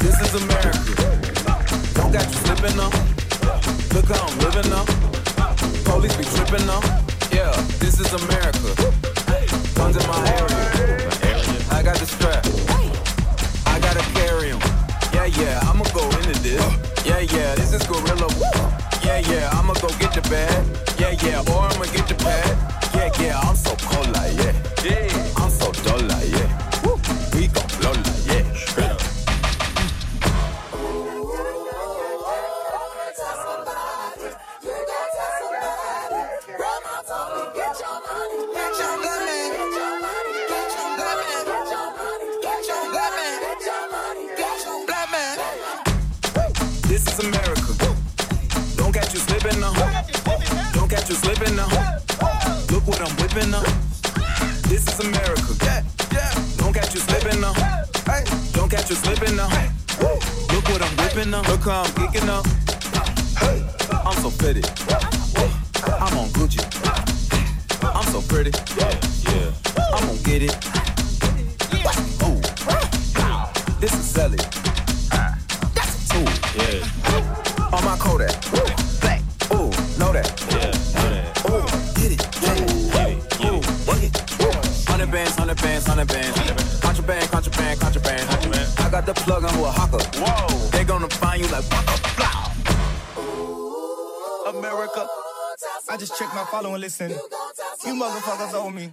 This is America. Don't got you slipping up. Look how I'm living up. Police be tripping up. Yeah, this is America. Guns in my area. I got the strap. I gotta carry him. Yeah, yeah, I'ma go into this. Yeah, yeah, this is Guerrilla. Yeah, yeah, I'ma go get the bag. America. I just check my following. listen. You motherfuckers owe me.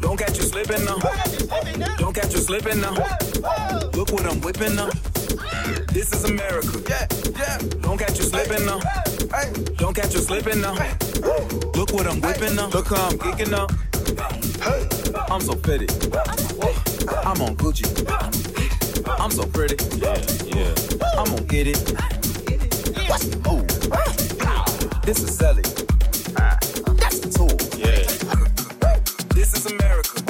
Don't catch you slipping now. Don't catch you slipping now. Look what I'm whipping now. This is America. Yeah, yeah. Don't catch you slipping now. Don't catch you slipping now. Look what I'm whipping up. Look how I'm geeking up. I'm so pretty. I'm on Gucci. I'm so pretty. Yeah, yeah. I'm gonna get it. Ooh. This is Sally. America.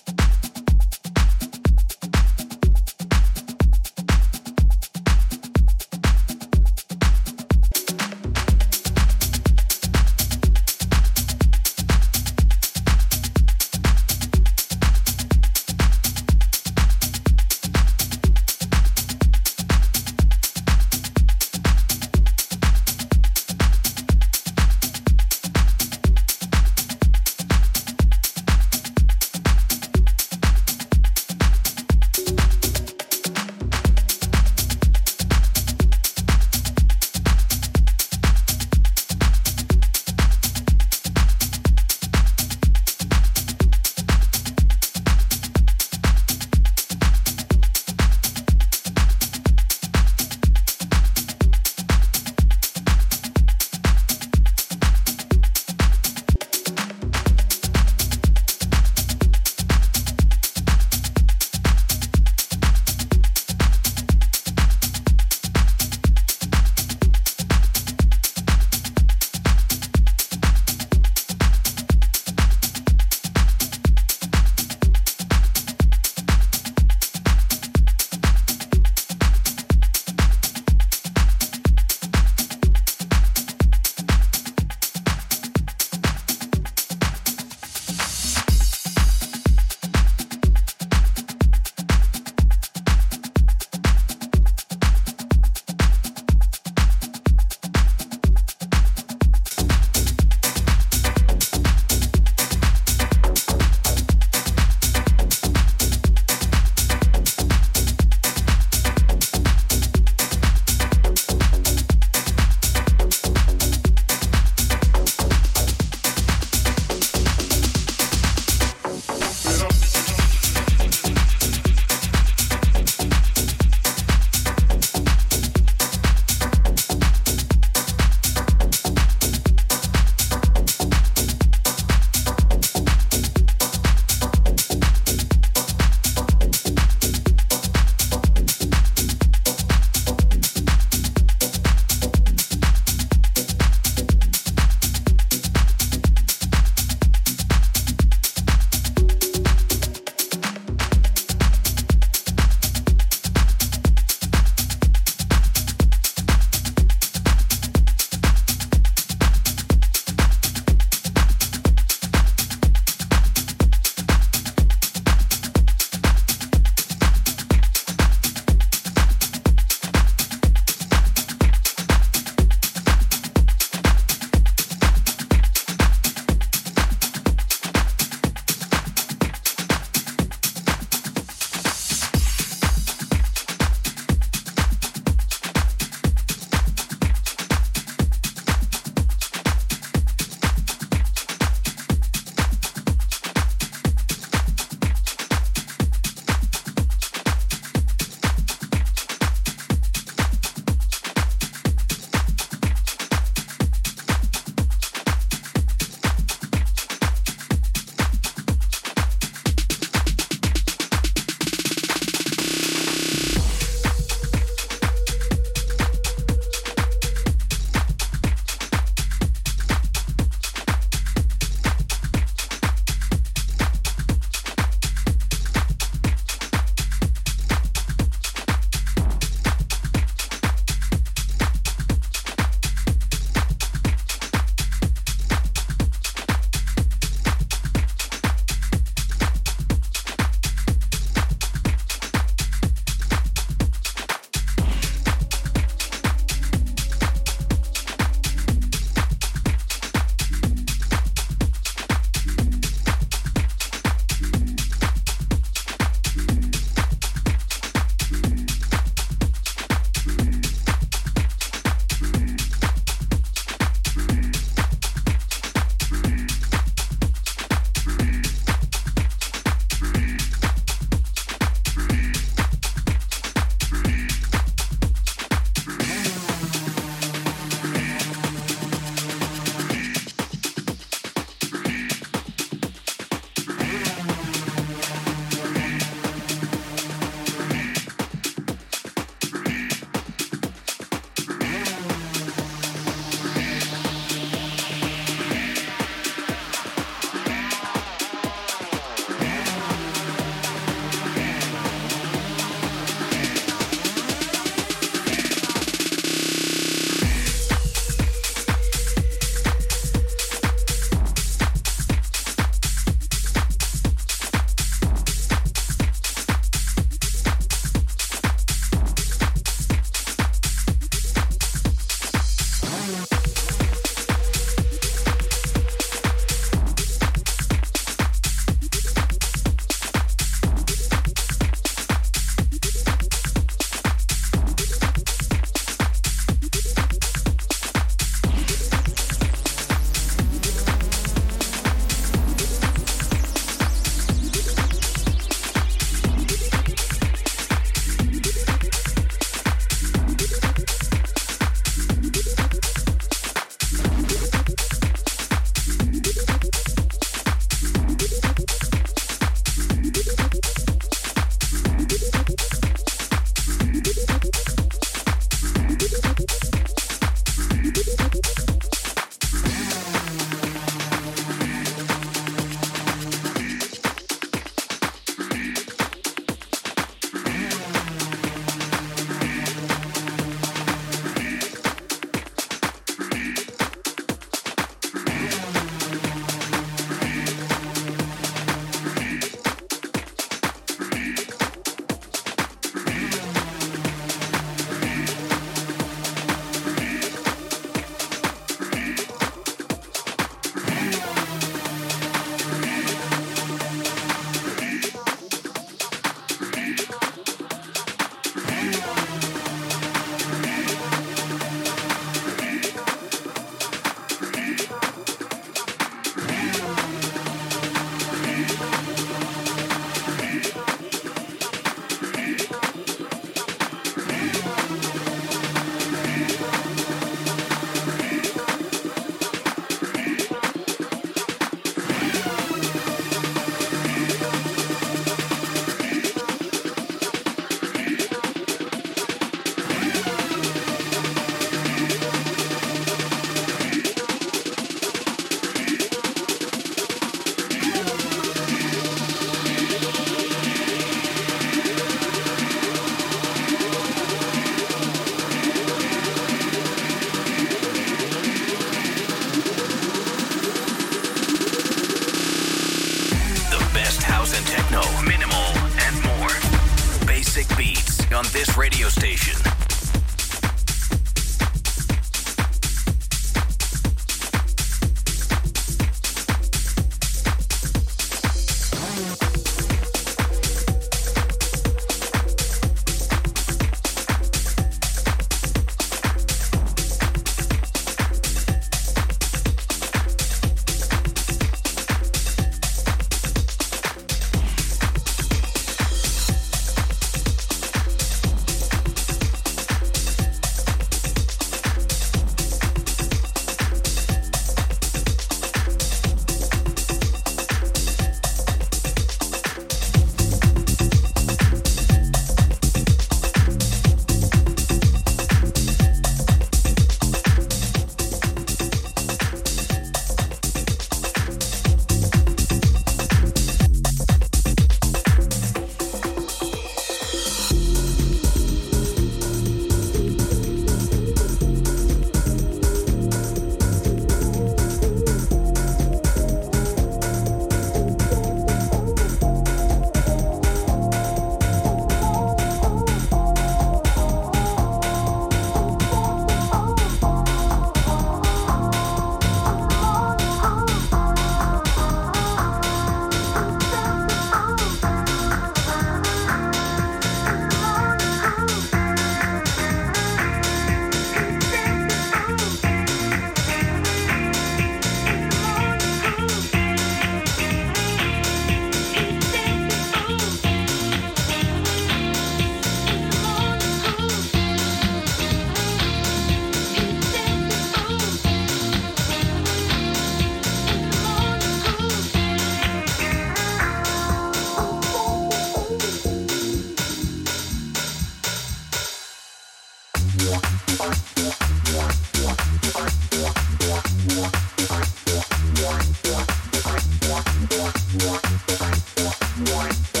Yeah.